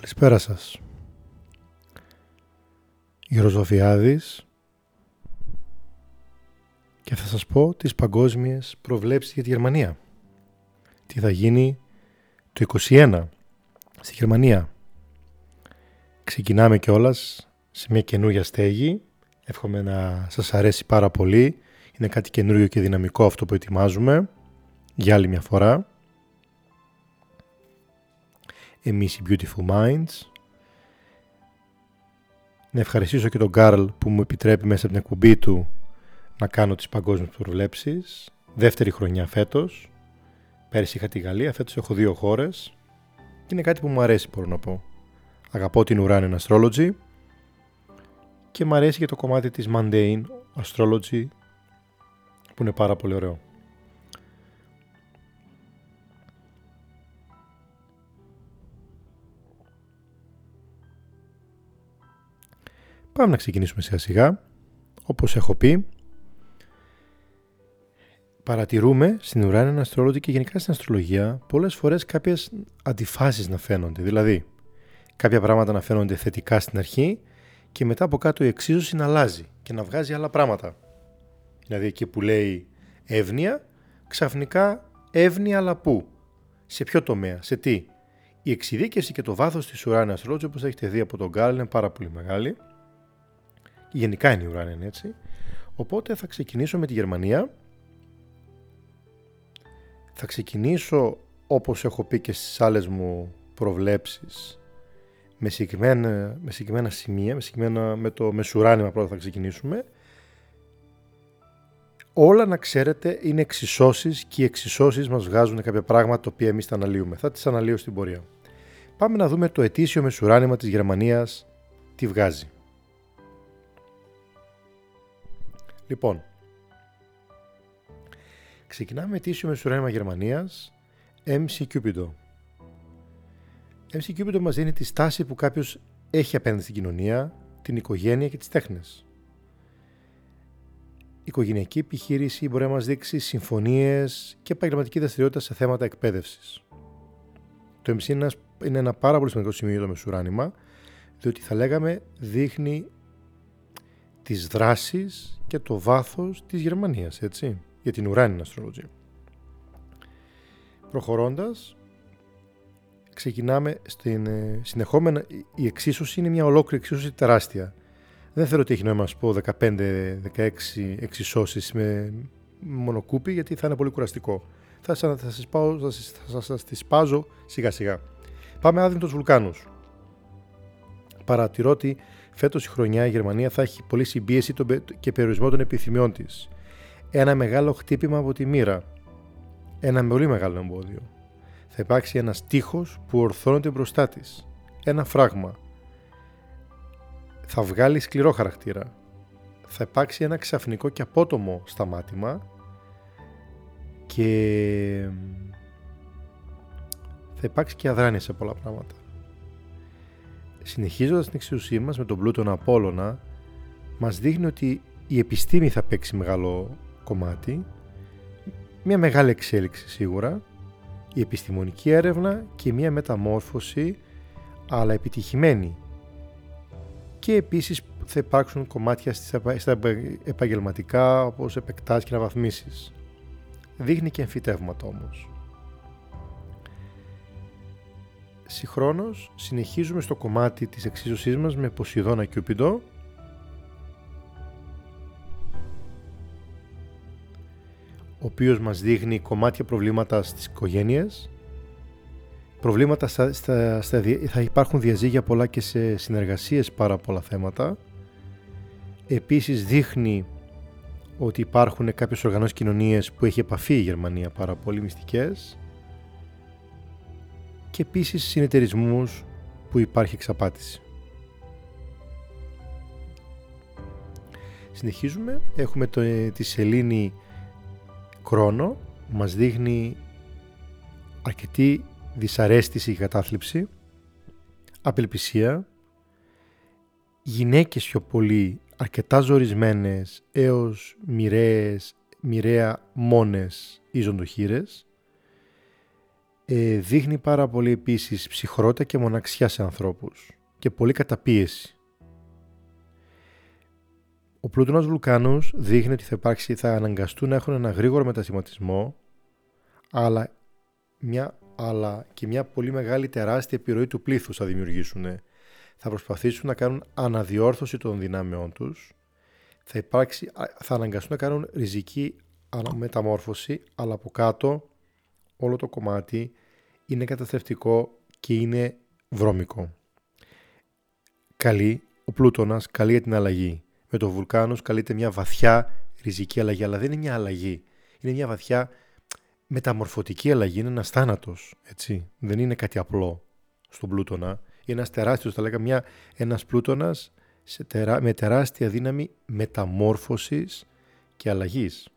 Καλησπέρα σας. Γεροσοφιάδης και θα σας πω τις παγκόσμιες προβλέψεις για τη Γερμανία. Τι θα γίνει το 21 στη Γερμανία. Ξεκινάμε κιόλας σε μια καινούργια στέγη. Εύχομαι να σας αρέσει πάρα πολύ. Είναι κάτι καινούριο και δυναμικό αυτό που ετοιμάζουμε για άλλη μια φορά εμείς οι Beautiful Minds. Να ευχαριστήσω και τον Καρλ που μου επιτρέπει μέσα από την εκπομπή του να κάνω τις παγκόσμιες προβλέψεις. Δεύτερη χρονιά φέτος. Πέρυσι είχα τη Γαλλία, φέτος έχω δύο χώρες. Και είναι κάτι που μου αρέσει μπορώ να πω. Αγαπώ την Uranian Astrology και μου αρέσει και το κομμάτι της Mundane Astrology που είναι πάρα πολύ ωραίο. Πάμε να ξεκινήσουμε σιγά σιγά. Όπως έχω πει, παρατηρούμε στην ουράνια αστρολόγη και γενικά στην αστρολογία πολλές φορές κάποιες αντιφάσεις να φαίνονται. Δηλαδή, κάποια πράγματα να φαίνονται θετικά στην αρχή και μετά από κάτω η εξίσωση να αλλάζει και να βγάζει άλλα πράγματα. Δηλαδή εκεί που λέει εύνοια, ξαφνικά εύνοια αλλά πού, σε ποιο τομέα, σε τι; Η εξειδίκευση και το βάθος της ουράνιας αστρολόγης όπως έχετε δει από τον Γκάλ είναι πάρα πολύ μεγάλη Γενικά είναι η ουράνια έτσι. Οπότε θα ξεκινήσω με τη Γερμανία. Θα ξεκινήσω όπως έχω πει και στις άλλες μου προβλέψεις με συγκεκριμένα, με συγκεκριμένα σημεία, με, συγκεκριμένα, με το μεσουράνημα πρώτα θα ξεκινήσουμε. Όλα να ξέρετε είναι εξισώσεις και οι εξισώσεις μας βγάζουν κάποια πράγματα τα οποία εμείς τα αναλύουμε. Θα τις αναλύω στην πορεία. Πάμε να δούμε το ετήσιο μεσουράνημα της Γερμανίας τι βγάζει. Λοιπόν, ξεκινάμε με τίσιο μεσουράνημα Γερμανίας, MC Cupido. MC Cupido μας δίνει τη στάση που κάποιος έχει απέναντι στην κοινωνία, την οικογένεια και τις τέχνες. Η οικογενειακή επιχείρηση μπορεί να μας δείξει συμφωνίες και επαγγελματική δραστηριότητα σε θέματα εκπαίδευσης. Το MC είναι ένα πάρα πολύ σημαντικό σημείο για το μεσουράνημα, διότι θα λέγαμε δείχνει τις δράσεις και το βάθος της Γερμανίας, έτσι, για την ουράνια αστρολογία. Προχωρώντας, ξεκινάμε στην ε, συνεχόμενα, η εξίσωση είναι μια ολόκληρη εξίσωση τεράστια. Δεν θέλω ότι έχει νόημα να σας πω 15-16 εξισώσεις με μονοκούπι γιατί θα είναι πολύ κουραστικό. Θα σας, θα σας, πάω, θα σας, θα σας τις σπάζω σιγά σιγά. Πάμε άδειμο τους βουλκάνους. Παρατηρώ ότι Φέτος η χρονιά η Γερμανία θα έχει πολύ συμπίεση και περιορισμό των επιθυμιών της. Ένα μεγάλο χτύπημα από τη μοίρα. Ένα πολύ μεγάλο εμπόδιο. Θα υπάρξει ένα τείχος που ορθώνεται μπροστά της. Ένα φράγμα. Θα βγάλει σκληρό χαρακτήρα. Θα υπάρξει ένα ξαφνικό και απότομο σταμάτημα και θα υπάρξει και αδράνεια σε πολλά πράγματα συνεχίζοντας την εξουσία μας με τον πλούτον Απόλλωνα, μας δείχνει ότι η επιστήμη θα παίξει μεγάλο κομμάτι, μια μεγάλη εξέλιξη σίγουρα, η επιστημονική έρευνα και μια μεταμόρφωση, αλλά επιτυχημένη. Και επίσης θα υπάρξουν κομμάτια στα επαγγελματικά, όπως επεκτάσεις και αναβαθμίσεις. Δείχνει και εμφυτεύματα όμως. Συγχρόνως συνεχίζουμε στο κομμάτι της εξίσωσής μας με Ποσειδώνα και Ουπιντό ο οποίος μας δείχνει κομμάτια προβλήματα στις οικογένειες. Προβλήματα στα, στα, στα, θα υπάρχουν διαζύγια πολλά και σε συνεργασίες πάρα πολλά θέματα. Επίσης δείχνει ότι υπάρχουν κάποιες οργανώσεις κοινωνίες που έχει επαφή η Γερμανία πάρα πολύ μυστικές και επίσης συνεταιρισμούς που υπάρχει εξαπάτηση. Συνεχίζουμε, έχουμε το, ε, τη σελήνη κρόνο που μας δείχνει αρκετή δυσαρέστηση και κατάθλιψη, απελπισία, γυναίκες πιο πολύ αρκετά ζορισμένες έως μοιραίες, μοιραία μόνες ή ζωντοχύρες, ε, δείχνει πάρα πολύ επίσης ψυχρότητα και μοναξιά σε ανθρώπους και πολύ καταπίεση. Ο πλούτονας βουλκάνους δείχνει ότι θα, υπάρξει, θα αναγκαστούν να έχουν ένα γρήγορο μετασχηματισμό αλλά, μια, αλλά και μια πολύ μεγάλη τεράστια επιρροή του πλήθους θα δημιουργήσουν. Θα προσπαθήσουν να κάνουν αναδιόρθωση των δυνάμεών τους θα, υπάρξει, θα αναγκαστούν να κάνουν ριζική μεταμόρφωση αλλά από κάτω όλο το κομμάτι είναι καταστρεφτικό και είναι βρώμικο. Καλή, ο πλούτονας καλεί για την αλλαγή. Με το βουλκάνος καλείται μια βαθιά ριζική αλλαγή, αλλά δεν είναι μια αλλαγή. Είναι μια βαθιά μεταμορφωτική αλλαγή, είναι ένας θάνατος, έτσι. Δεν είναι κάτι απλό στον πλούτονα. Είναι ένας τεράστιος, θα λέγαμε, μια, ένας πλούτονας σε με τεράστια δύναμη μεταμόρφωσης και αλλαγής.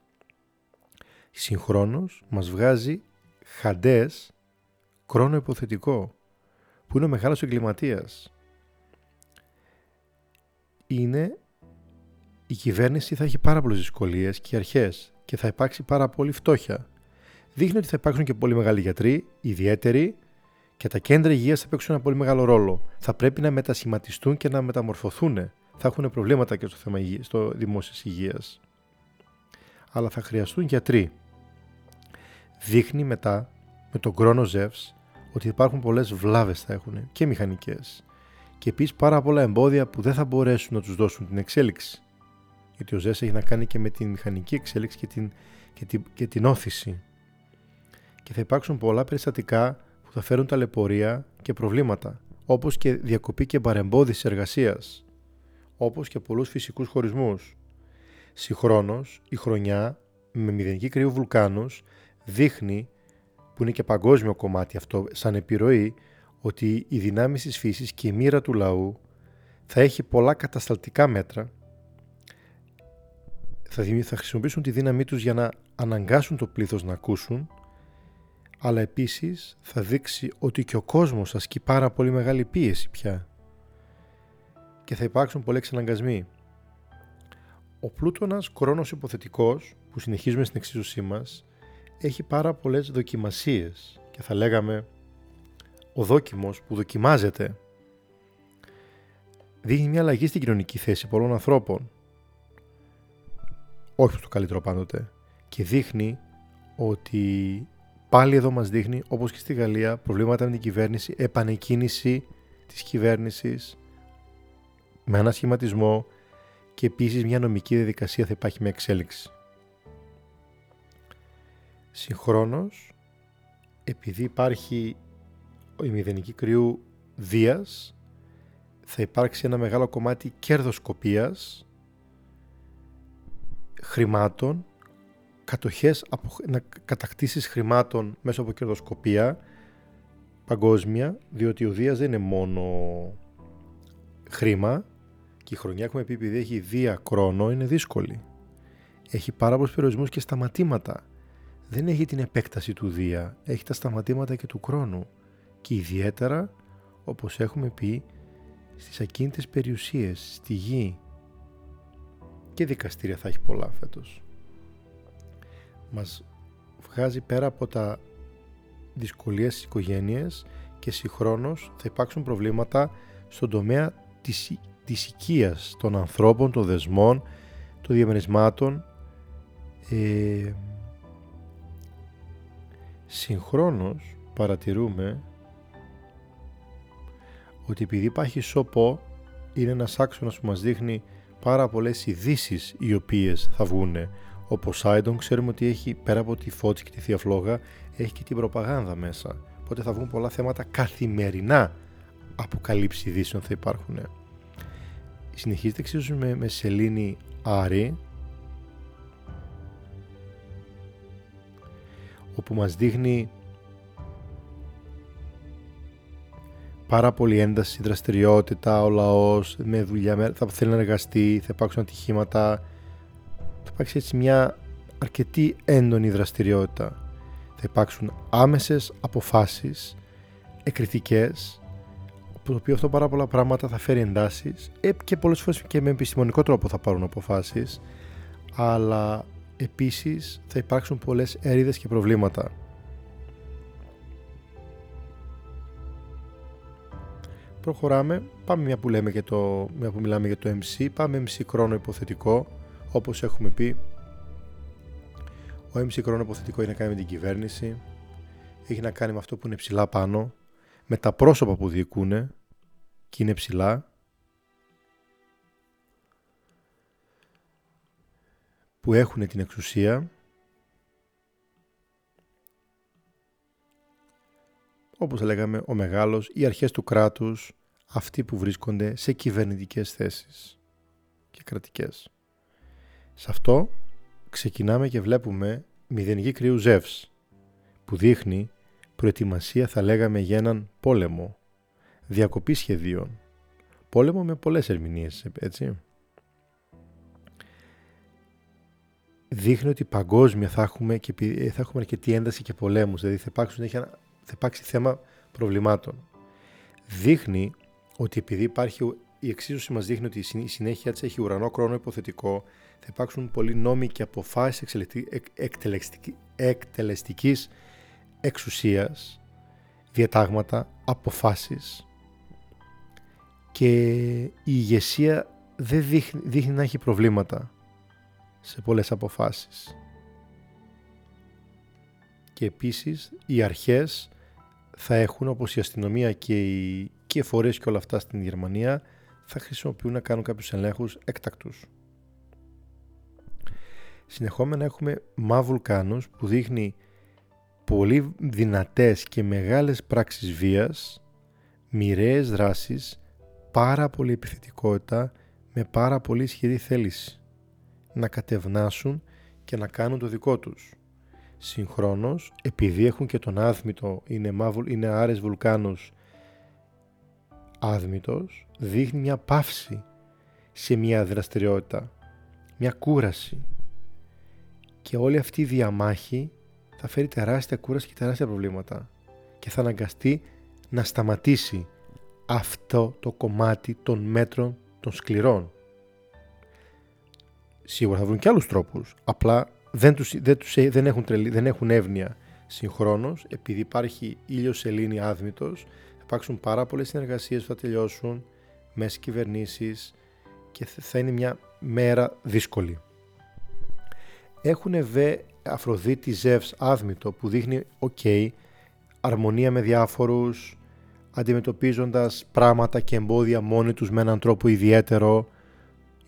Συγχρόνως μας βγάζει Χαντές κρόνο υποθετικό που είναι ο μεγάλος εγκληματίας. Είναι η κυβέρνηση θα έχει πάρα πολλές δυσκολίες και αρχές και θα υπάρξει πάρα πολύ φτώχεια. Δείχνει ότι θα υπάρξουν και πολύ μεγάλοι γιατροί, ιδιαίτεροι και τα κέντρα υγείας θα παίξουν ένα πολύ μεγάλο ρόλο. Θα πρέπει να μετασχηματιστούν και να μεταμορφωθούν. Θα έχουν προβλήματα και στο θέμα υγείας, στο δημόσιας υγείας. Αλλά θα χρειαστούν γιατροί δείχνει μετά με τον χρόνο Ζεύς ότι υπάρχουν πολλές βλάβες θα έχουν και μηχανικές και επίσης πάρα πολλά εμπόδια που δεν θα μπορέσουν να τους δώσουν την εξέλιξη γιατί ο Ζεύς έχει να κάνει και με την μηχανική εξέλιξη και την, και την, και την όθηση και θα υπάρξουν πολλά περιστατικά που θα φέρουν ταλαιπωρία και προβλήματα όπως και διακοπή και παρεμπόδιση εργασίας όπως και πολλούς φυσικούς χωρισμούς. Συγχρόνως, η χρονιά με μηδενική κρύου βουλκάνους δείχνει, που είναι και παγκόσμιο κομμάτι αυτό, σαν επιρροή, ότι η δυνάμει της φύσης και η μοίρα του λαού θα έχει πολλά κατασταλτικά μέτρα, θα, θα χρησιμοποιήσουν τη δύναμή τους για να αναγκάσουν το πλήθος να ακούσουν, αλλά επίσης θα δείξει ότι και ο κόσμος ασκεί πάρα πολύ μεγάλη πίεση πια και θα υπάρξουν πολλοί εξαναγκασμοί. Ο πλούτονας κορώνος υποθετικός που συνεχίζουμε στην εξίσωσή μας έχει πάρα πολλές δοκιμασίες και θα λέγαμε ο δόκιμος που δοκιμάζεται δείχνει μια αλλαγή στην κοινωνική θέση πολλών ανθρώπων όχι το καλύτερο πάντοτε και δείχνει ότι πάλι εδώ μας δείχνει όπως και στη Γαλλία προβλήματα με την κυβέρνηση επανεκκίνηση της κυβέρνησης με ένα σχηματισμό και επίσης μια νομική διαδικασία θα υπάρχει με εξέλιξη. Συγχρόνως, επειδή υπάρχει η μηδενική κρυού Δίας, θα υπάρξει ένα μεγάλο κομμάτι κέρδοσκοπίας χρημάτων, κατοχές, να κατακτήσεις χρημάτων μέσα από κερδοσκοπία παγκόσμια, διότι ο Δίας δεν είναι μόνο χρήμα και η χρονιά έχουμε πει επειδή έχει Δία χρόνο είναι δύσκολη. Έχει πάρα πολλούς περιορισμούς και σταματήματα δεν έχει την επέκταση του Δία, έχει τα σταματήματα και του χρόνου. Και ιδιαίτερα όπως έχουμε πει στις ακίνητες περιουσίες, στη γη. Και δικαστήρια θα έχει πολλά φέτος. Μας βγάζει πέρα από τα δυσκολίες στις οικογένειες και συγχρόνως θα υπάρξουν προβλήματα στον τομέα της, της οικίας των ανθρώπων, των δεσμών, των διαμερισμάτων. Ε, Συγχρόνως παρατηρούμε ότι επειδή υπάρχει σώπο είναι ένας άξονας που μας δείχνει πάρα πολλές ειδήσει οι οποίες θα βγουν. Ο Ποσάιντον ξέρουμε ότι έχει πέρα από τη φώτιση και τη θεία φλόγα έχει και την προπαγάνδα μέσα. Οπότε θα βγουν πολλά θέματα καθημερινά αποκαλύψεις ειδήσεων θα υπάρχουν. Συνεχίζεται εξίσου με, με σελήνη Άρη όπου μας δείχνει πάρα πολύ ένταση, δραστηριότητα, ο λαός με δουλειά, θα θέλει να εργαστεί, θα υπάρξουν ατυχήματα, θα υπάρξει έτσι μια αρκετή έντονη δραστηριότητα. Θα υπάρξουν άμεσες αποφάσεις, εκρητικές, το οποίο αυτό πάρα πολλά πράγματα θα φέρει εντάσεις. Ε, και πολλές φορές και με επιστημονικό τρόπο θα πάρουν αποφάσεις, αλλά Επίσης θα υπάρξουν πολλές έρηδες και προβλήματα. Προχωράμε, πάμε μια που, λέμε το, μια που μιλάμε για το MC, πάμε MC χρόνο υποθετικό, όπως έχουμε πει. Ο MC χρόνο υποθετικό έχει να κάνει με την κυβέρνηση, έχει να κάνει με αυτό που είναι ψηλά πάνω, με τα πρόσωπα που διοικούν και είναι ψηλά. Που έχουν την εξουσία όπως λέγαμε ο μεγάλος, οι αρχές του κράτους, αυτοί που βρίσκονται σε κυβερνητικές θέσεις και κρατικές. Σε αυτό ξεκινάμε και βλέπουμε μηδενική κρύου Ζεύς, που δείχνει προετοιμασία θα λέγαμε για έναν πόλεμο, διακοπή σχεδίων, πόλεμο με πολλές ερμηνείες, έτσι. Δείχνει ότι παγκόσμια θα έχουμε, και, θα έχουμε αρκετή ένταση και πολέμους, δηλαδή θα υπάρξουν, θα υπάρξει θέμα προβλημάτων. Δείχνει ότι επειδή υπάρχει η εξίσωση μας δείχνει ότι η συνέχεια της έχει ουρανό χρόνο υποθετικό, θα υπάρξουν πολλοί νόμοι και αποφάσεις εκτελεστικής εξουσίας, διατάγματα, αποφάσεις. Και η ηγεσία δεν δείχνει, δείχνει να έχει προβλήματα σε πολλές αποφάσεις. Και επίσης οι αρχές θα έχουν όπως η αστυνομία και οι, και φορές και όλα αυτά στην Γερμανία θα χρησιμοποιούν να κάνουν κάποιους ελέγχους έκτακτους. Συνεχόμενα έχουμε μα βουλκάνους που δείχνει πολύ δυνατές και μεγάλες πράξεις βίας, μοιραίες δράσεις, πάρα πολύ επιθετικότητα με πάρα πολύ ισχυρή θέληση να κατευνάσουν και να κάνουν το δικό τους. Συγχρόνως, επειδή έχουν και τον άδμητο, είναι, είναι άρες βουλκάνους άδμητος, δείχνει μια παύση σε μια δραστηριότητα, μια κούραση. Και όλη αυτή η διαμάχη θα φέρει τεράστια κούραση και τεράστια προβλήματα και θα αναγκαστεί να σταματήσει αυτό το κομμάτι των μέτρων των σκληρών. Σίγουρα θα βρουν και άλλους τρόπους, απλά δεν, τους, δεν, τους, δεν, έχουν, τρελ, δεν έχουν εύνοια συγχρόνως, επειδή υπάρχει ήλιος σελήνη άδμητος, θα υπάρξουν πάρα πολλές συνεργασίες που θα τελειώσουν μέσα κυβερνήσεις και θα είναι μια μέρα δύσκολη. Έχουν βε Αφροδίτη Ζεύς άδμητο που δείχνει ok, αρμονία με διάφορους, αντιμετωπίζοντας πράγματα και εμπόδια μόνοι τους με έναν τρόπο ιδιαίτερο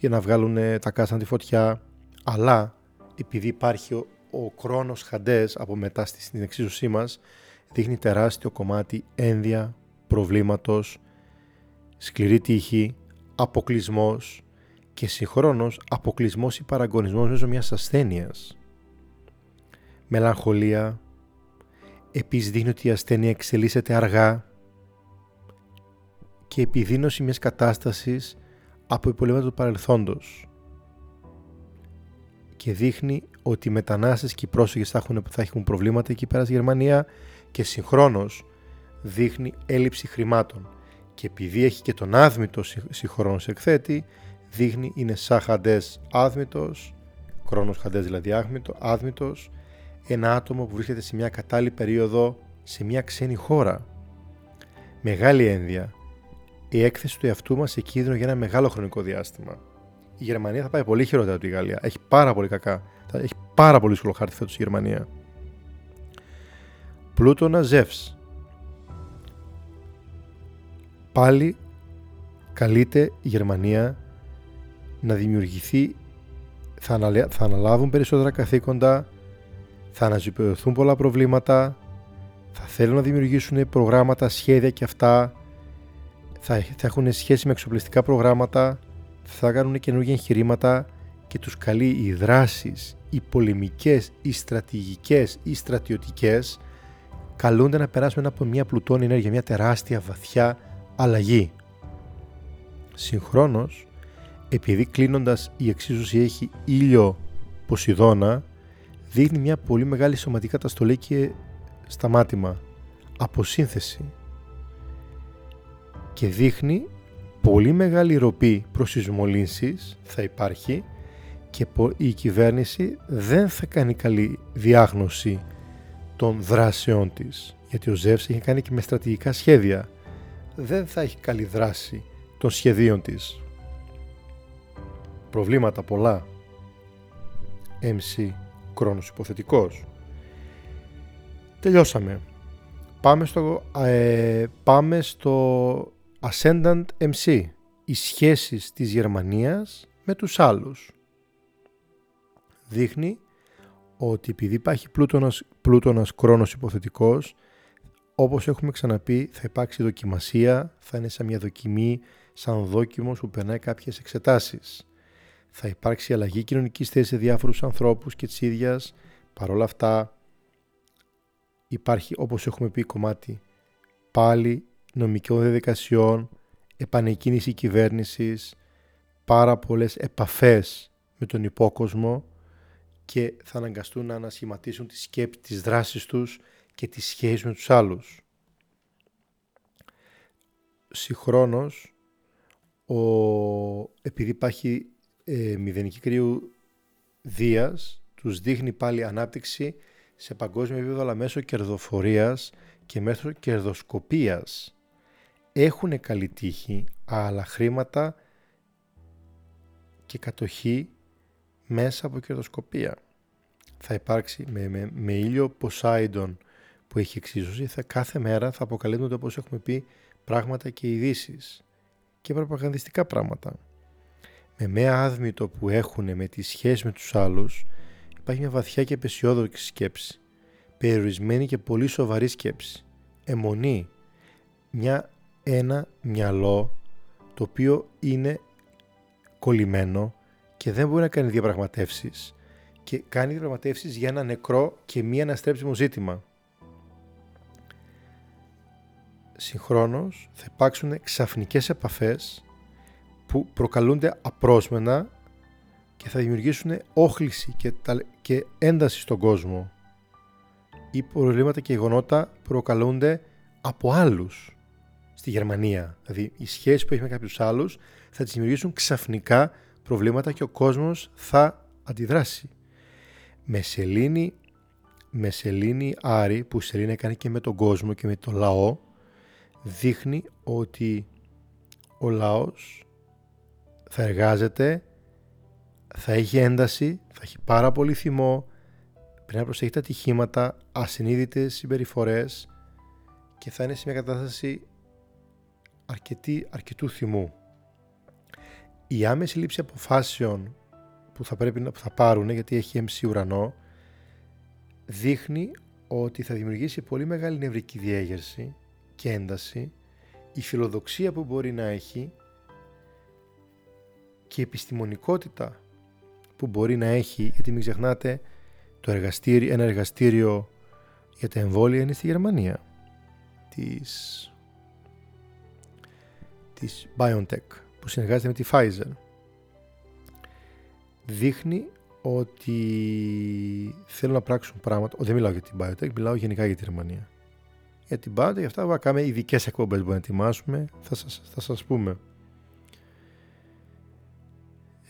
για να βγάλουν τα κάστα τη φωτιά, αλλά επειδή υπάρχει ο, ο χρόνος χαντές από μετά στην εξίσωσή μας, δείχνει τεράστιο κομμάτι ένδια, προβλήματος, σκληρή τύχη, αποκλεισμός και συγχρόνως αποκλεισμός ή παραγωνισμός μέσω μιας ασθένειας. Μελαγχολία, επίσης δείχνει ότι η ασθένεια εξελίσσεται αργά και επιδείνωση μιας κατάστασης από υπολείμματα του παρελθόντος και δείχνει ότι οι μετανάστες και οι πρόσφυγες θα έχουν, θα έχουν προβλήματα εκεί πέρα στη Γερμανία και συγχρόνως δείχνει έλλειψη χρημάτων. Και επειδή έχει και τον άδμητο συγχρόνως εκθέτη δείχνει είναι σαν χαντές άδμητος χρόνος χαντές δηλαδή άδμητο, άδμητος ένα άτομο που βρίσκεται σε μια κατάλληλη περίοδο σε μια ξένη χώρα. Μεγάλη ένδια η έκθεση του εαυτού μας σε κίνδυνο για ένα μεγάλο χρονικό διάστημα η Γερμανία θα πάει πολύ χειρότερα από τη Γαλλία. Έχει πάρα πολύ κακά. Θα έχει πάρα πολύ δύσκολο χάρτη φέτος η Γερμανία. Πλούτονα Ζεύς. Πάλι καλείται η Γερμανία να δημιουργηθεί, θα, θα αναλάβουν περισσότερα καθήκοντα, θα αναζωπηρωθούν πολλά προβλήματα, θα θέλουν να δημιουργήσουν προγράμματα, σχέδια και αυτά, θα, θα έχουν σχέση με εξοπλιστικά προγράμματα, θα κάνουν καινούργια εγχειρήματα και τους καλεί οι δράσεις, οι πολεμικές, οι στρατηγικές, οι στρατιωτικές καλούνται να περάσουν από μια πλουτόνη ενέργεια, μια τεράστια βαθιά αλλαγή. Συγχρόνως, επειδή κλείνοντας η εξίσωση έχει ήλιο Ποσειδώνα, δείχνει μια πολύ μεγάλη σωματική καταστολή και σταμάτημα, αποσύνθεση και δείχνει πολύ μεγάλη ροπή προς θα υπάρχει και η κυβέρνηση δεν θα κάνει καλή διάγνωση των δράσεών της γιατί ο Ζεύς έχει κάνει και με στρατηγικά σχέδια δεν θα έχει καλή δράση των σχεδίων της. Προβλήματα πολλά. MC Κρόνος υποθετικός. Τελειώσαμε. Πάμε στο, ε, πάμε στο Ascendant MC. Οι σχέσεις της Γερμανίας με τους άλλους. Δείχνει ότι επειδή υπάρχει πλούτονας, πλούτονας Κρόνος υποθετικός, όπως έχουμε ξαναπεί θα υπάρξει δοκιμασία, θα είναι σαν μια δοκιμή, σαν δόκιμος που περνάει κάποιες εξετάσεις. Θα υπάρξει αλλαγή κοινωνικής θέσης σε διάφορους ανθρώπους και της ίδιας. Παρ' όλα αυτά υπάρχει όπως έχουμε πει κομμάτι πάλι νομικών διαδικασιών, επανεκκίνηση κυβέρνησης, πάρα πολλές επαφές με τον υπόκοσμο και θα αναγκαστούν να ανασχηματίσουν τις σκέψεις, τις δράσεις τους και τις σχέσεις με τους άλλους. Συγχρόνως, ο, επειδή υπάρχει ε, μηδενική κρύου Δίας, τους δείχνει πάλι ανάπτυξη σε παγκόσμιο επίπεδο αλλά μέσω κερδοφορίας και μέσω κερδοσκοπίας. Έχουν καλή τύχη, αλλά χρήματα και κατοχή μέσα από κερδοσκοπία. Θα υπάρξει με, με, με ήλιο Ποσάιντον που έχει εξίσωση, θα, κάθε μέρα θα αποκαλύπτονται όπως έχουμε πει πράγματα και ειδήσεις και προπαγανδιστικά πράγματα. Με μια άδμητο που έχουν με τη σχέση με τους άλλους υπάρχει μια βαθιά και απεσιόδοξη σκέψη, περιορισμένη και πολύ σοβαρή σκέψη, αιμονή, μια, ένα μυαλό το οποίο είναι κολλημένο και δεν μπορεί να κάνει διαπραγματεύσεις και κάνει διαπραγματεύσεις για ένα νεκρό και μη αναστρέψιμο ζήτημα. Συγχρόνως θα υπάρξουν ξαφνικές επαφές που προκαλούνται απρόσμενα και θα δημιουργήσουν όχληση και, και ένταση στον κόσμο. Ή προβλήματα και γεγονότα προκαλούνται από άλλους στη Γερμανία. Δηλαδή οι σχέσεις που έχει με κάποιους άλλους θα τις δημιουργήσουν ξαφνικά προβλήματα και ο κόσμος θα αντιδράσει. Με σελήνη, με σελήνη Άρη που σελήνη κάνει και με τον κόσμο και με το λαό δείχνει ότι ο λαός θα εργάζεται, θα έχει ένταση, θα έχει πάρα πολύ θυμό, πρέπει να προσέχει τα ατυχήματα, ασυνείδητες συμπεριφορές και θα είναι σε μια κατάσταση αρκετή, αρκετού θυμού. Η άμεση λήψη αποφάσεων που θα πρέπει να θα πάρουν γιατί έχει έμψη ουρανό δείχνει ότι θα δημιουργήσει πολύ μεγάλη νευρική διέγερση και ένταση η φιλοδοξία που μπορεί να έχει και η επιστημονικότητα που μπορεί να έχει γιατί μην ξεχνάτε το εργαστήριο, ένα εργαστήριο για τα εμβόλια είναι στη Γερμανία της, της BioNTech που συνεργάζεται με τη Pfizer δείχνει ότι θέλουν να πράξουν πράγματα. Δεν μιλάω για την BioNTech, μιλάω γενικά για τη Γερμανία. Για την BioNTech, για αυτά θα κάνουμε ειδικές εκπομπές που να ετοιμάσουμε, θα σας, θα σας πούμε.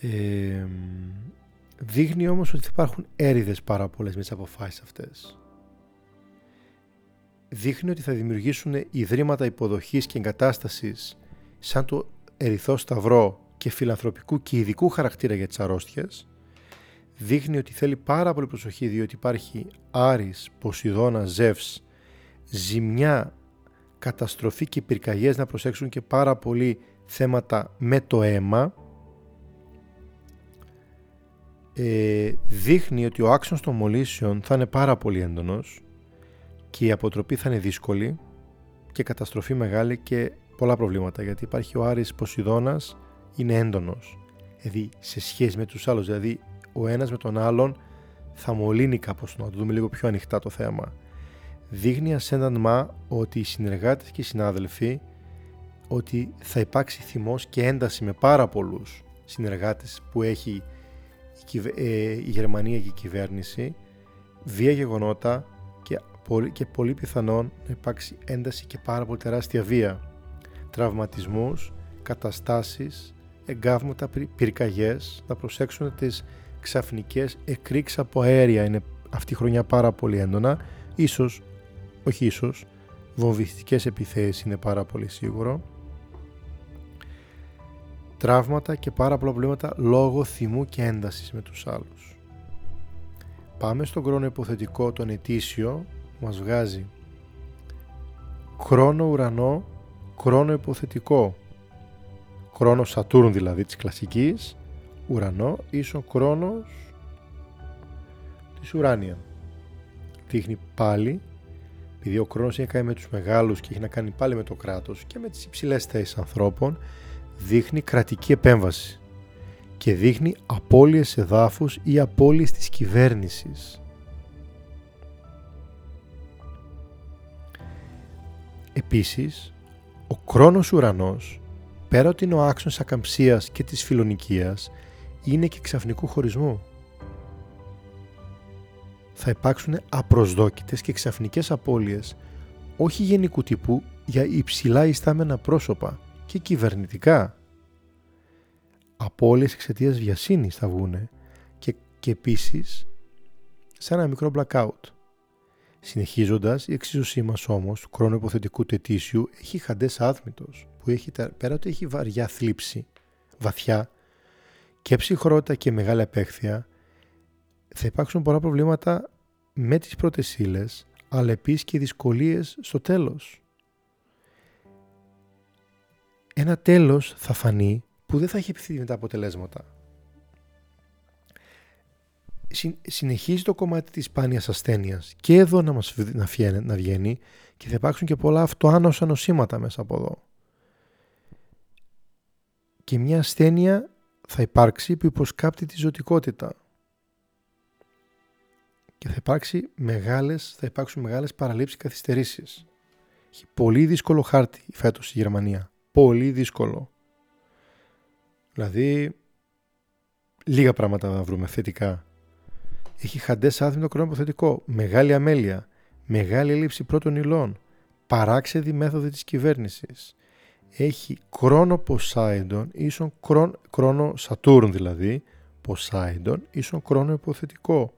Ε, δείχνει όμως ότι θα υπάρχουν έρηδες πάρα πολλές με τις αποφάσεις αυτές. Δείχνει ότι θα δημιουργήσουν ιδρύματα υποδοχής και εγκατάστασης σαν το Ερυθρό Σταυρό και φιλανθρωπικού και ειδικού χαρακτήρα για τις αρρώστιες, δείχνει ότι θέλει πάρα πολύ προσοχή διότι υπάρχει Άρης, Ποσειδώνας, Ζεύς, ζημιά, καταστροφή και πυρκαγιές να προσέξουν και πάρα πολύ θέματα με το αίμα. Ε, δείχνει ότι ο άξονας των μολύσεων θα είναι πάρα πολύ έντονος και η αποτροπή θα είναι δύσκολη και καταστροφή μεγάλη και πολλά προβλήματα γιατί υπάρχει ο Άρης Ποσειδώνας είναι έντονος. Δηλαδή σε σχέση με τους άλλους δηλαδή ο ένας με τον άλλον θα μολύνει κάπως να το δούμε λίγο πιο ανοιχτά το θέμα. Δείχνει ασέντανμα ότι οι συνεργάτες και οι συνάδελφοι ότι θα υπάρξει θυμός και ένταση με πάρα πολλούς συνεργάτες που έχει η, ε, η Γερμανία και η κυβέρνηση βία γεγονότα και πολύ, και πολύ πιθανόν να υπάρξει ένταση και πάρα πολύ τεράστια βία τραυματισμούς, καταστάσεις, εγκάβματα, πυρκαγιές, να προσέξουν τις ξαφνικές εκρήξεις από αέρια. Είναι αυτή η χρονιά πάρα πολύ έντονα, ίσως, όχι ίσως, βομβιστικές επιθέσεις είναι πάρα πολύ σίγουρο. Τραύματα και πάρα πολλά προβλήματα λόγω θυμού και έντασης με τους άλλους. Πάμε στον χρόνο υποθετικό τον ετήσιο. Μας βγάζει. Χρόνο ουρανό, χρόνο υποθετικό. Χρόνο Σατούρν δηλαδή της κλασικής, ουρανό ίσο χρόνος της ουράνια. Δείχνει πάλι, επειδή ο χρόνος έχει να κάνει με τους μεγάλους και έχει να κάνει πάλι με το κράτος και με τις υψηλές θέσεις ανθρώπων, δείχνει κρατική επέμβαση και δείχνει απώλειες εδάφους ή απώλειες της κυβέρνησης. Επίσης, ο κρόνος ουρανός, πέρα ότι είναι ο άξονας ακαμψίας και της φιλονικίας, είναι και ξαφνικού χωρισμού. Θα υπάρξουν απροσδόκητες και ξαφνικές απώλειες, όχι γενικού τύπου, για υψηλά ιστάμενα πρόσωπα και κυβερνητικά. Απώλειες εξαιτίας βιασύνης θα βγούνε και, και επίσης σε ένα μικρό blackout. Συνεχίζοντας, η εξίσωσή μας όμως του χρόνου υποθετικού τετήσιου έχει χαντές άθμητος, που έχει, πέρα ότι έχει βαριά θλίψη, βαθιά και ψυχρότητα και μεγάλη απέχθεια, θα υπάρξουν πολλά προβλήματα με τις πρώτες ύλες, αλλά επίσης και δυσκολίες στο τέλος. Ένα τέλος θα φανεί που δεν θα έχει επιθυμεί τα αποτελέσματα συνεχίζει το κομμάτι της σπάνιας ασθένειας και εδώ να μας να, να βγαίνει και θα υπάρξουν και πολλά αυτοάνοσα νοσήματα μέσα από εδώ. Και μια ασθένεια θα υπάρξει που υποσκάπτει τη ζωτικότητα. Και θα, υπάρξει μεγάλες, θα υπάρξουν μεγάλες παραλήψεις καθυστερήσεις. Έχει πολύ δύσκολο χάρτη φέτος η Γερμανία. Πολύ δύσκολο. Δηλαδή, λίγα πράγματα θα βρούμε θετικά έχει χαντές άθμητο κρόνο υποθετικό, μεγάλη αμέλεια, μεγάλη έλλειψη πρώτων υλών, παράξεδη μέθοδη της κυβέρνησης. Έχει κρόνο Ποσάιντον ίσον κρόνο Σατούρν δηλαδή, Ποσάιντον ίσον κρόνο υποθετικό.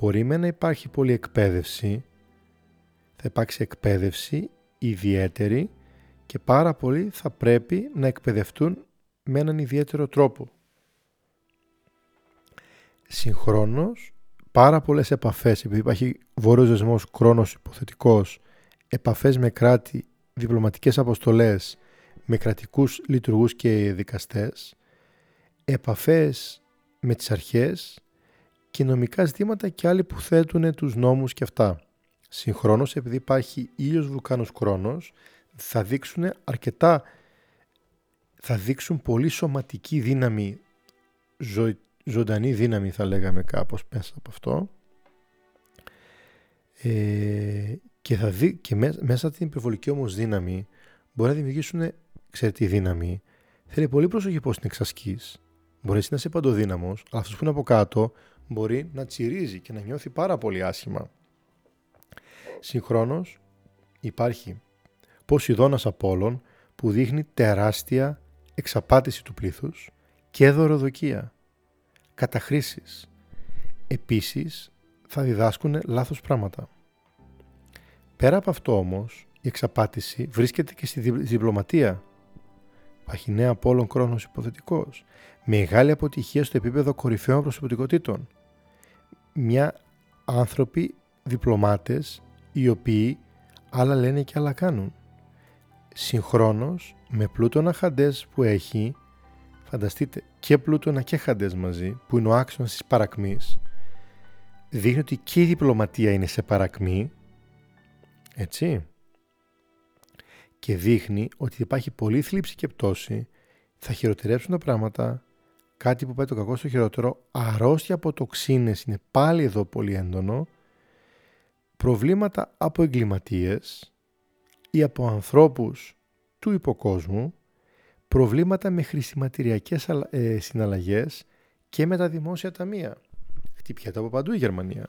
Μπορεί με να υπάρχει πολλή εκπαίδευση, θα υπάρξει εκπαίδευση ιδιαίτερη και πάρα πολλοί θα πρέπει να εκπαιδευτούν με έναν ιδιαίτερο τρόπο. Συγχρόνως, πάρα πολλές επαφές, επειδή υπάρχει βόρειος δεσμός χρόνος υποθετικός, επαφές με κράτη, διπλωματικές αποστολές, με κρατικούς λειτουργούς και δικαστές, επαφές με τις αρχές και νομικά ζητήματα και άλλοι που θέτουν τους νόμους και αυτά. Συγχρόνως, επειδή υπάρχει ήλιος βουλκάνος χρόνος, θα δείξουν αρκετά, θα δείξουν πολύ σωματική δύναμη ζωντανή δύναμη θα λέγαμε κάπως μέσα από αυτό. Ε, και, θα δει, και μέσα από την υπερβολική όμως δύναμη μπορεί να δημιουργήσουν ξέρετε τη δύναμη θέλει πολύ προσοχή πώς την εξασκείς μπορεί να είσαι παντοδύναμος αλλά αυτός που είναι από κάτω μπορεί να τσιρίζει και να νιώθει πάρα πολύ άσχημα. Συγχρόνως υπάρχει Ποσειδώνας Απόλλων που δείχνει τεράστια εξαπάτηση του πλήθους και δωροδοκία καταχρήσεις. Επίσης, θα διδάσκουν λάθος πράγματα. Πέρα από αυτό όμως, η εξαπάτηση βρίσκεται και στη διπλωματία. Υπάρχει νέα από όλων χρόνος υποθετικός. Μεγάλη αποτυχία στο επίπεδο κορυφαίων προσωπικότητων. Μια άνθρωποι διπλωμάτες οι οποίοι άλλα λένε και άλλα κάνουν. Συγχρόνως με πλούτονα χαντές που έχει Φανταστείτε και πλούτονα και χαντές μαζί, που είναι ο άξονας της παρακμής, δείχνει ότι και η διπλωματία είναι σε παρακμή, έτσι, και δείχνει ότι υπάρχει πολλή θλίψη και πτώση, θα χειροτερέψουν τα πράγματα, κάτι που πάει το κακό στο χειρότερο, αρρώστια από τοξίνες είναι πάλι εδώ πολύ έντονο, προβλήματα από εγκληματίες ή από ανθρώπους του υποκόσμου, προβλήματα με χρησιματηριακές ε, συναλλαγές και με τα δημόσια ταμεία. Χτυπιέται από παντού η Γερμανία.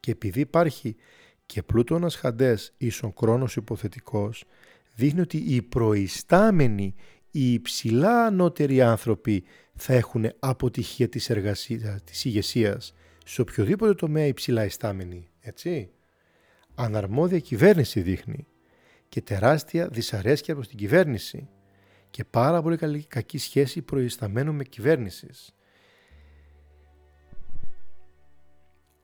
Και επειδή υπάρχει και πλούτονας χαντές ίσον χρόνος υποθετικός, δείχνει ότι οι προϊστάμενοι, οι υψηλά ανώτεροι άνθρωποι θα έχουν αποτυχία της εργασίας, της ηγεσίας σε οποιοδήποτε τομέα υψηλά ιστάμενοι, έτσι. αναρμόδια κυβέρνηση δείχνει και τεράστια δυσαρέσκεια προς την κυβέρνηση και πάρα πολύ καλή, κακή σχέση προϊσταμένου με κυβέρνησης.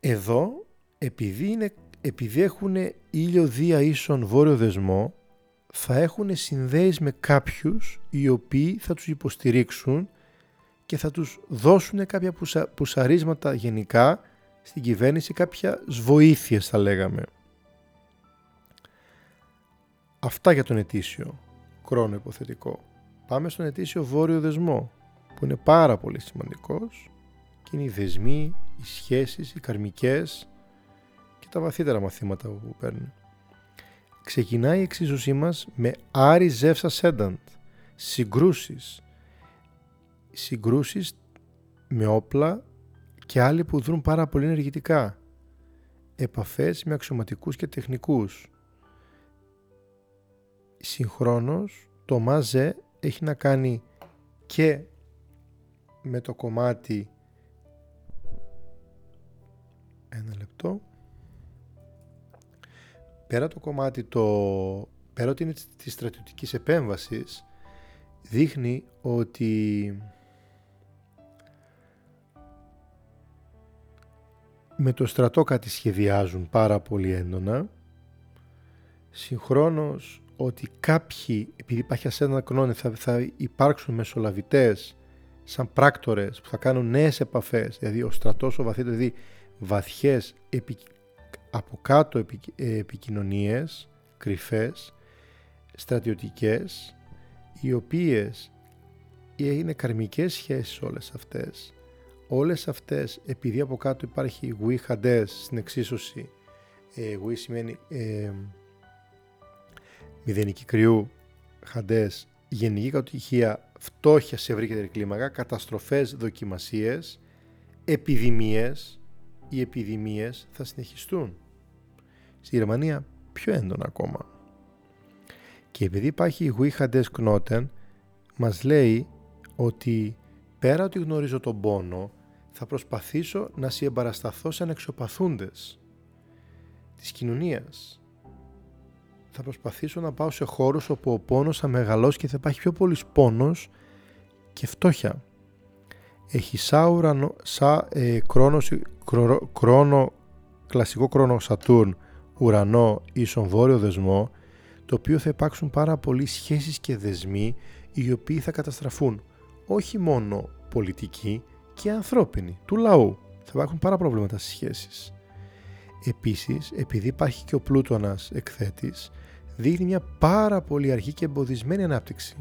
Εδώ, επειδή, είναι, επειδή έχουν ήλιο δία ίσον βόρειο δεσμό, θα έχουν συνδέεις με κάποιους οι οποίοι θα τους υποστηρίξουν και θα τους δώσουν κάποια πουσα, πουσαρίσματα γενικά στην κυβέρνηση, κάποια βοήθειες θα λέγαμε. Αυτά για τον ετήσιο χρόνο υποθετικό. Πάμε στον ετήσιο βόρειο δεσμό που είναι πάρα πολύ σημαντικός και είναι οι δεσμοί, οι σχέσεις, οι καρμικές και τα βαθύτερα μαθήματα που παίρνουν. Ξεκινάει η εξίσωσή μας με Άρη Ζεύσα Σένταντ, συγκρούσεις. Συγκρούσεις με όπλα και άλλοι που δρούν πάρα πολύ ενεργητικά. Επαφές με αξιωματικούς και τεχνικούς. Συγχρόνως το ΜΑΖΕ έχει να κάνει και με το κομμάτι ένα λεπτό. Πέρα το κομμάτι το πέρα ότι είναι της στρατιωτικής επέμβασης δείχνει ότι με το στρατό κάτι σχεδιάζουν πάρα πολύ έντονα. Συγχρόνως ότι κάποιοι, επειδή υπάρχει ασένα κρόνη, θα, θα υπάρξουν μεσολαβητές σαν πράκτορες που θα κάνουν νέες επαφές, δηλαδή ο στρατός ο βαθύτερο, δηλαδή βαθιές από κάτω επι, ε, επικοινωνίες, κρυφές, στρατιωτικές, οι οποίες είναι καρμικές σχέσεις όλες αυτές. Όλες αυτές, επειδή από κάτω υπάρχει γουί χαντές στην εξίσωση, ε, γουί σημαίνει ε, μηδενική κρυού, χαντές, γενική κατοικία, φτώχεια σε ευρύτερη κλίμακα, καταστροφές, δοκιμασίες, επιδημίες, οι επιδημίες θα συνεχιστούν. Στη Γερμανία πιο έντονα ακόμα. Και επειδή υπάρχει η Χαντές Knoten, μας λέει ότι πέρα ότι γνωρίζω τον πόνο, θα προσπαθήσω να συεμπαρασταθώ σαν εξωπαθούντες της κοινωνίας θα προσπαθήσω να πάω σε χώρους όπου ο πόνος θα μεγαλώσει και θα υπάρχει πιο πολύς πόνος και φτώχεια. Έχει σαν ουρανό, σαν ε, κρόνος, κλασικό κρόνο Σατούρν, ουρανό ίσον βόρειο δεσμό, το οποίο θα υπάρξουν πάρα πολλοί σχέσεις και δεσμοί οι οποίοι θα καταστραφούν. Όχι μόνο πολιτικοί και ανθρώπινοι, του λαού. Θα υπάρχουν πάρα προβλήματα στις σχέσεις. Επίσης, επειδή υπάρχει και ο πλούτονας εκθέτης, δείχνει μια πάρα πολύ αρχή και εμποδισμένη ανάπτυξη.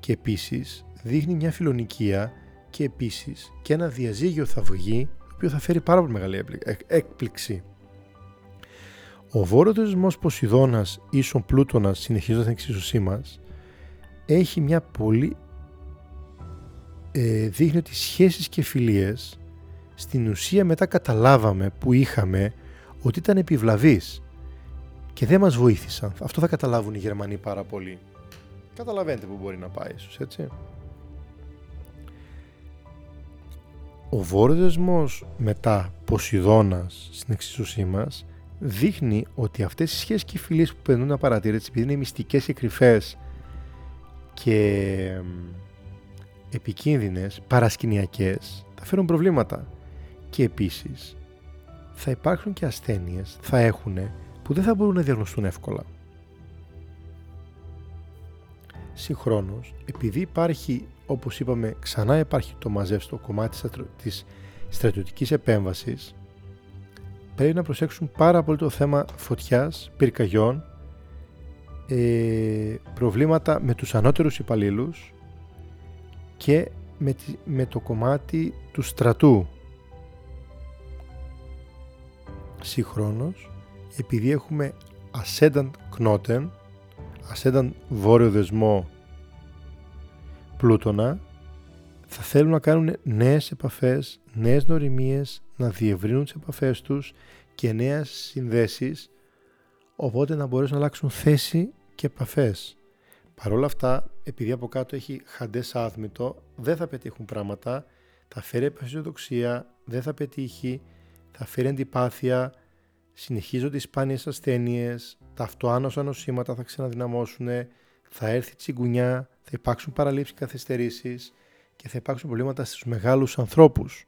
Και επίσης δείχνει μια φιλονικία και επίσης και ένα διαζύγιο θα βγει το οποίο θα φέρει πάρα πολύ μεγάλη έκπληξη. Ο βόρειος δεσμός Ποσειδώνας ίσον Πλούτονας συνεχίζοντας την εξίσωσή μας έχει μια πολύ ε, δείχνει ότι σχέσεις και φιλίες στην ουσία μετά καταλάβαμε που είχαμε ότι ήταν επιβλαβείς και δεν μας βοήθησαν. Αυτό θα καταλάβουν οι Γερμανοί πάρα πολύ. Καταλαβαίνετε που μπορεί να πάει ίσως, έτσι. Ο βόρειος μετά Ποσειδώνας στην εξίσωσή μας δείχνει ότι αυτές οι σχέσεις και οι φιλίες που περνούν να παρατηρήσει επειδή είναι μυστικές και κρυφές και επικίνδυνες, παρασκηνιακές, θα φέρουν προβλήματα. Και επίσης θα υπάρχουν και ασθένειες, θα έχουν που δεν θα μπορούν να διαγνωστούν εύκολα. Συγχρόνως, επειδή υπάρχει, όπως είπαμε, ξανά υπάρχει το μαζεύστο κομμάτι της στρατιωτικής επέμβασης, πρέπει να προσέξουν πάρα πολύ το θέμα φωτιάς, πυρκαγιών, ε, προβλήματα με τους ανώτερους υπαλλήλους και με, με το κομμάτι του στρατού. Συγχρόνως, επειδή έχουμε ασένταν κνότεν, ασένταν βόρειο δεσμό πλούτονα, θα θέλουν να κάνουν νέες επαφές, νέες νοριμίες, να διευρύνουν τις επαφές τους και νέες συνδέσεις, οπότε να μπορέσουν να αλλάξουν θέση και επαφές. Παρ' όλα αυτά, επειδή από κάτω έχει χαντές άθμητο, δεν θα πετύχουν πράγματα, θα φέρει επασιοδοξία, δεν θα πετύχει, θα φέρει αντιπάθεια, συνεχίζονται οι σπάνιες ασθένειες, τα αυτοάνωσα νοσήματα θα ξαναδυναμώσουν, θα έρθει τσιγκουνιά, θα υπάρξουν παραλήψεις καθυστερήσεις και θα υπάρξουν προβλήματα στους μεγάλους ανθρώπους.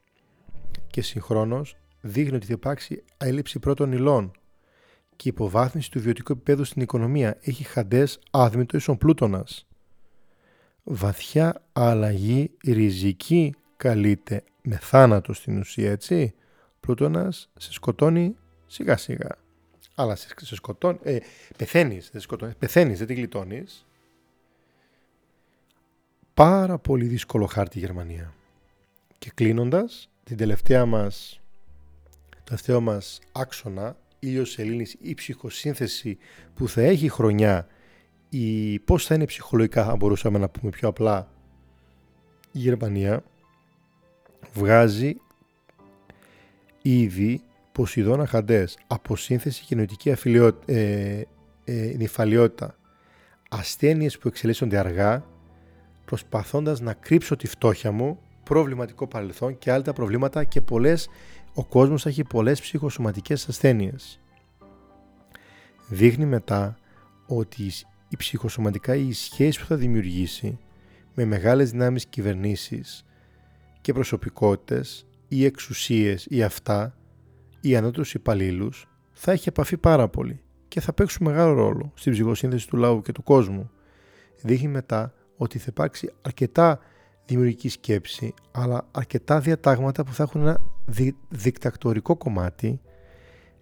Και συγχρόνως δείχνει ότι θα υπάρξει έλλειψη πρώτων υλών και υποβάθμιση του βιωτικού επίπεδου στην οικονομία. Έχει χαντές άδμητο ίσον πλούτονας. Βαθιά αλλαγή ριζική καλείται με θάνατο στην ουσία, έτσι. Πλούτονας σε σκοτώνει σιγά σιγά. Αλλά σε, σε σκοτώνει, ε, πεθαίνεις, δεν σκοτώνεις, πεθαίνεις, δεν τη γλιτώνεις. Πάρα πολύ δύσκολο χάρτη η Γερμανία. Και κλείνοντας, την τελευταία μας, το τελευταίο μας άξονα, ήλιος σελήνης ή ψυχοσύνθεση που θα έχει χρονιά ή πώς θα είναι ψυχολογικά, αν μπορούσαμε να πούμε πιο απλά, η Γερμανία βγάζει ήδη Ποσειδώνα Χαντές, αποσύνθεση και νοητική αφιλιό, ε, ε, νυφαλιότητα, ασθένειες που εξελίσσονται αργά, προσπαθώντας να κρύψω τη φτώχεια μου, προβληματικό παρελθόν και άλλα τα προβλήματα και πολλές, ο κόσμος έχει πολλές ψυχοσωματικές ασθένειες. Δείχνει μετά ότι η ψυχοσωματικά η σχέση που θα δημιουργήσει με μεγάλες δυνάμεις κυβερνήσεις και προσωπικότητες ή εξουσίες ή αυτά ή ανώτερους υπαλλήλους θα έχει επαφή πάρα πολύ και θα παίξουν μεγάλο ρόλο στην ψυχοσύνθεση του λαού και του κόσμου. Δείχνει μετά ότι θα υπάρξει αρκετά δημιουργική σκέψη, αλλά αρκετά διατάγματα που θα έχουν ένα δι, δικτακτορικό κομμάτι,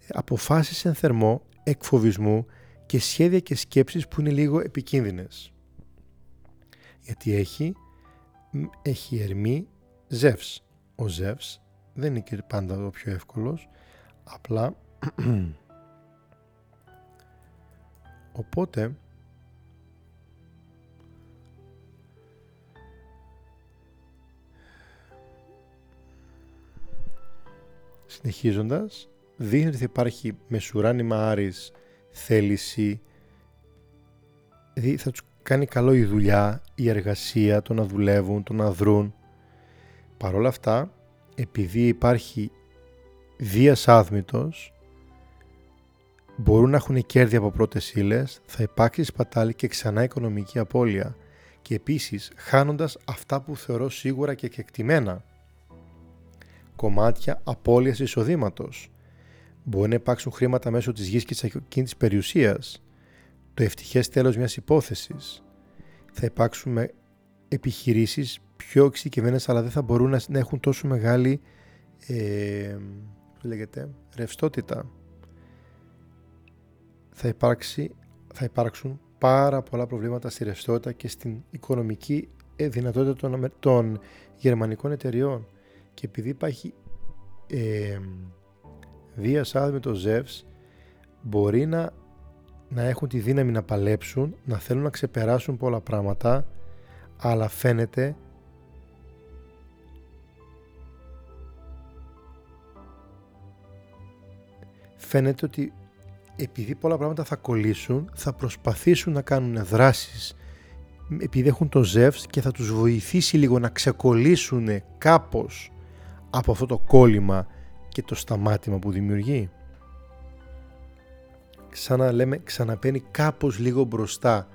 αποφάσεις εν θερμό, εκφοβισμού και σχέδια και σκέψεις που είναι λίγο επικίνδυνες. Γιατί έχει, έχει ερμή Ζεύς. Ο Ζεύς δεν είναι και πάντα ο πιο εύκολος, απλά. Οπότε. Συνεχίζοντας δείχνει ότι θα υπάρχει μεσουράνημα Άρης θέληση δηλαδή θα τους κάνει καλό η δουλειά, η εργασία, το να δουλεύουν, το να δρούν παρόλα αυτά επειδή υπάρχει Δίας άδμητος μπορούν να έχουν κέρδη από πρώτες ύλες, θα υπάρξει σπατάλη και ξανά οικονομική απώλεια και επίσης χάνοντας αυτά που θεωρώ σίγουρα και κεκτημένα. Κομμάτια απώλειας εισοδήματος. Μπορεί να υπάρξουν χρήματα μέσω της γης και της ακίνητης περιουσίας. Το ευτυχές τέλος μιας υπόθεσης. Θα υπάρξουν επιχειρήσεις πιο εξειδικευμένες αλλά δεν θα μπορούν να έχουν τόσο μεγάλη ε, λέγεται, ρευστότητα. Θα, υπάρξει, θα υπάρξουν πάρα πολλά προβλήματα στη ρευστότητα και στην οικονομική ε, δυνατότητα των, των γερμανικών εταιριών. Και επειδή υπάρχει ε, με το Ζεύς, μπορεί να, να έχουν τη δύναμη να παλέψουν, να θέλουν να ξεπεράσουν πολλά πράγματα, αλλά φαίνεται φαίνεται ότι επειδή πολλά πράγματα θα κολλήσουν, θα προσπαθήσουν να κάνουν δράσεις επειδή έχουν το ζεύς και θα τους βοηθήσει λίγο να ξεκολλήσουν κάπως από αυτό το κόλλημα και το σταμάτημα που δημιουργεί. Ξανά λέμε, ξαναπαίνει κάπως λίγο μπροστά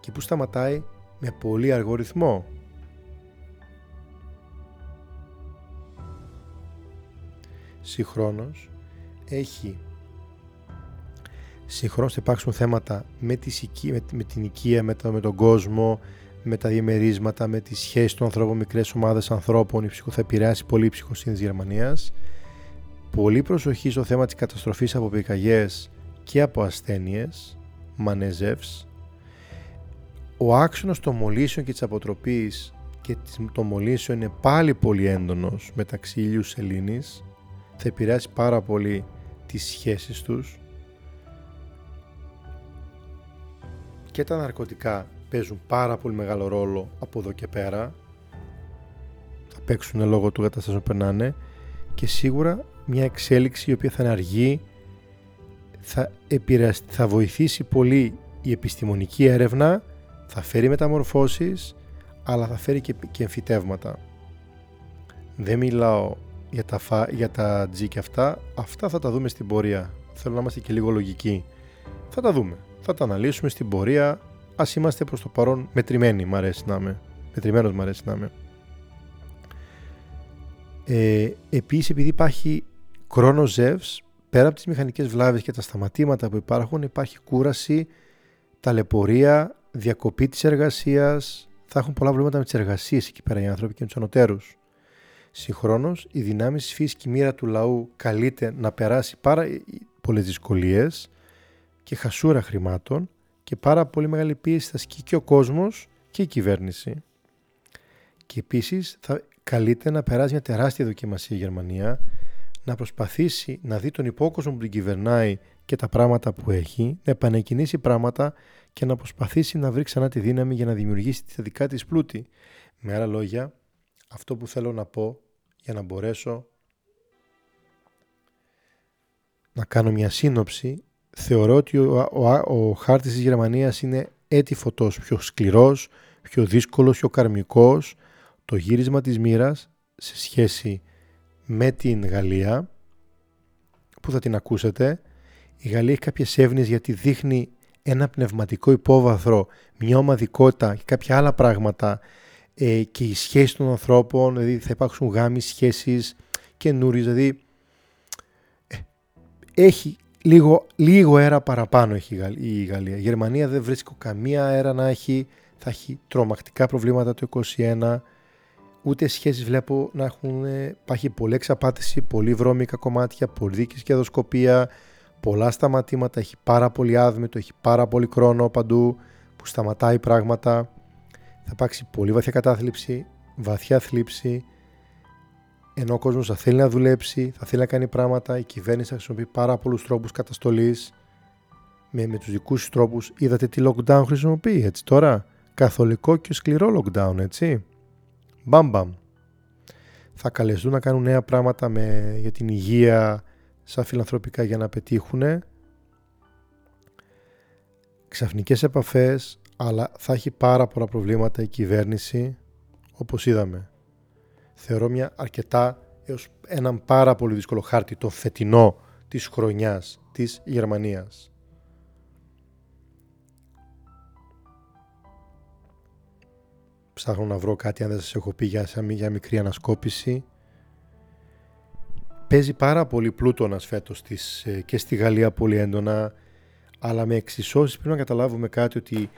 και που σταματάει με πολύ αργό ρυθμό. Συγχρόνως έχει Συγχρόνως θα υπάρξουν θέματα με, με, την οικία, με, το, με τον κόσμο, με τα διαμερίσματα, με τις σχέσεις των ανθρώπων, μικρές ομάδες ανθρώπων. Η ψυχο θα επηρεάσει πολύ η ψυχοσύνη της Γερμανίας. Πολύ προσοχή στο θέμα της καταστροφής από πυρκαγιές και από ασθένειες, μανεζεύς. Ο άξονας των μολύσεων και της αποτροπής και των μολύσεων είναι πάλι πολύ έντονος μεταξύ ήλιους σελήνης. Θα επηρεάσει πάρα πολύ τις σχέσεις τους και τα ναρκωτικά παίζουν πάρα πολύ μεγάλο ρόλο από εδώ και πέρα. Θα παίξουν λόγω του καταστάσεων που περνάνε. Και σίγουρα μια εξέλιξη η οποία θα είναι αργή θα, θα βοηθήσει πολύ η επιστημονική έρευνα θα φέρει μεταμορφώσεις αλλά θα φέρει και, και εμφυτεύματα. Δεν μιλάω για τα, φα, για τα G και αυτά. Αυτά θα τα δούμε στην πορεία. Θέλω να είμαστε και λίγο λογικοί. Θα τα δούμε. Θα τα αναλύσουμε στην πορεία. Α είμαστε προς το παρόν μετρημένοι, μ' αρέσει να είμαι. Μετρημένος μ' αρέσει να είμαι. Ε, Επίσης, επειδή υπάρχει χρόνο ζεύς, πέρα από τις μηχανικές βλάβες και τα σταματήματα που υπάρχουν, υπάρχει κούραση, ταλαιπωρία, διακοπή της εργασίας. Θα έχουν πολλά προβλήματα με τις εργασίες εκεί πέρα οι άνθρωποι και με τους ανωτέρους. Συγχρόνως, η δυνάμεις της φύσης και η μοίρα του λαού καλείται να περάσει πάρα πολλές δυσκολίες και χασούρα χρημάτων και πάρα πολύ μεγάλη πίεση θα ασκεί και ο κόσμος και η κυβέρνηση. Και επίσης θα καλείται να περάσει μια τεράστια δοκιμασία η Γερμανία, να προσπαθήσει να δει τον υπόκοσμο που την κυβερνάει και τα πράγματα που έχει, να επανεκκινήσει πράγματα και να προσπαθήσει να βρει ξανά τη δύναμη για να δημιουργήσει τη δικά της πλούτη. Με άλλα λόγια, αυτό που θέλω να πω για να μπορέσω να κάνω μια σύνοψη, θεωρώ ότι ο, ο, ο χάρτης της Γερμανίας είναι έτη φωτός, πιο σκληρός, πιο δύσκολος, πιο καρμικός. Το γύρισμα της μοίρας σε σχέση με την Γαλλία, που θα την ακούσετε, η Γαλλία έχει κάποιες εύνοιες γιατί δείχνει ένα πνευματικό υπόβαθρο, μια ομαδικότητα και κάποια άλλα πράγματα ε, και η σχέση των ανθρώπων, δηλαδή θα υπάρξουν γάμοι, σχέσεις καινούριες, δηλαδή ε, έχει λίγο, λίγο αέρα παραπάνω έχει η Γαλλία. Η Γερμανία δεν βρίσκω καμία αέρα να έχει, θα έχει τρομακτικά προβλήματα το 2021, ούτε σχέσεις βλέπω να έχουν, υπάρχει πολλή εξαπάτηση, πολύ βρώμικα κομμάτια, πολλή δίκης και δοσκοπία, πολλά σταματήματα, έχει πάρα πολύ άδμητο, έχει πάρα πολύ χρόνο παντού που σταματάει πράγματα. Θα υπάρξει πολύ βαθιά κατάθλιψη, βαθιά θλίψη, ενώ ο κόσμος θα θέλει να δουλέψει, θα θέλει να κάνει πράγματα, η κυβέρνηση θα χρησιμοποιεί πάρα πολλούς τρόπους καταστολής, με, με τους δικούς τους τρόπους. Είδατε τι lockdown χρησιμοποιεί, έτσι τώρα; Καθολικό και σκληρό lockdown, έτσι; Μπαμ μπαμ. Θα καλεστούν να κάνουν νέα πράγματα με, για την υγεία σαν φιλανθρωπικά για να πετύχουν. Ξαφνικές επαφές, αλλά θα έχει πάρα πολλά προβλήματα η κυβέρνηση όπως είδαμε. Θεωρώ μια αρκετά έως έναν πάρα πολύ δύσκολο χάρτη το φετινό της χρονιάς της Γερμανίας. Ψάχνω να βρω κάτι αν δεν σας έχω πει για, για μικρή ανασκόπηση. Παίζει πάρα πολύ πλούτονας φέτος της, ε, και στη Γαλλία πολύ έντονα αλλά με εξισώσεις πρέπει να καταλάβουμε κάτι ότι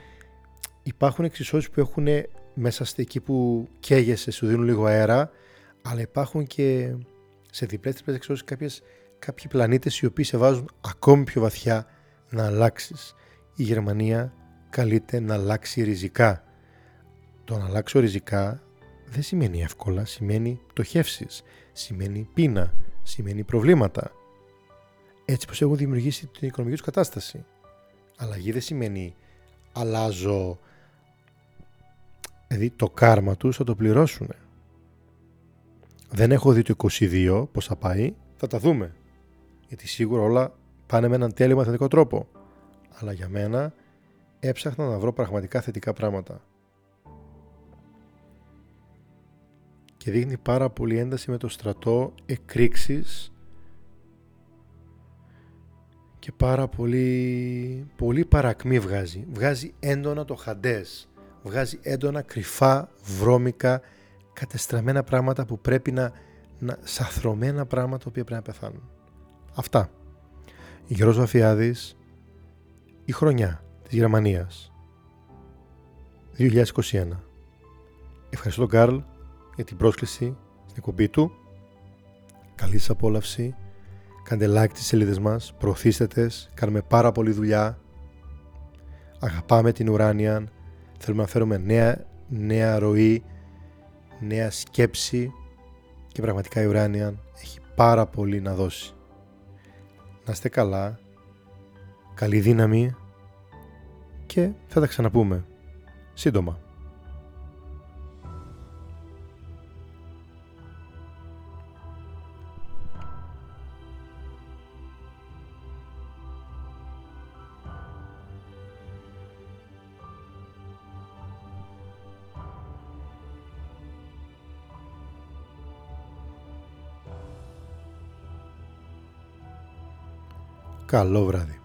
υπάρχουν εξισώσεις που έχουν μέσα στη εκεί που καίγεσαι, σου δίνουν λίγο αέρα, αλλά υπάρχουν και σε διπλές τριπλές εξισώσεις κάποιες, κάποιοι πλανήτες οι οποίοι σε βάζουν ακόμη πιο βαθιά να αλλάξεις. Η Γερμανία καλείται να αλλάξει ριζικά. Το να αλλάξω ριζικά δεν σημαίνει εύκολα, σημαίνει πτωχεύσεις, σημαίνει πείνα, σημαίνει προβλήματα. Έτσι πως έχουν δημιουργήσει την οικονομική τους κατάσταση. Αλλαγή δεν σημαίνει αλλάζω Δηλαδή το κάρμα τους θα το πληρώσουν. Δεν έχω δει το 22 πώς θα πάει, θα τα δούμε. Γιατί σίγουρα όλα πάνε με έναν τέλειο μαθητικό τρόπο. Αλλά για μένα έψαχνα να βρω πραγματικά θετικά πράγματα. Και δείχνει πάρα πολύ ένταση με το στρατό, εκρήξεις και πάρα πολύ, πολύ παρακμή βγάζει. Βγάζει έντονα το χαντές βγάζει έντονα, κρυφά, βρώμικα, κατεστραμμένα πράγματα που πρέπει να, να σαθρωμένα πράγματα που πρέπει να πεθάνουν. Αυτά. Γιώργος Βαφιάδης, η χρονιά της Γερμανίας, 2021. Ευχαριστώ τον Καρλ για την πρόσκληση στην εκπομπή του. Καλή σας απόλαυση. Κάντε like τις σελίδες μας, προωθήστε τες, κάνουμε πάρα πολλή δουλειά. Αγαπάμε την Ουράνιαν, Θέλουμε να φέρουμε νέα, νέα ροή, νέα σκέψη και πραγματικά η Ουράνια έχει πάρα πολύ να δώσει. Να είστε καλά, καλή δύναμη και θα τα ξαναπούμε σύντομα. Καλό βράδυ.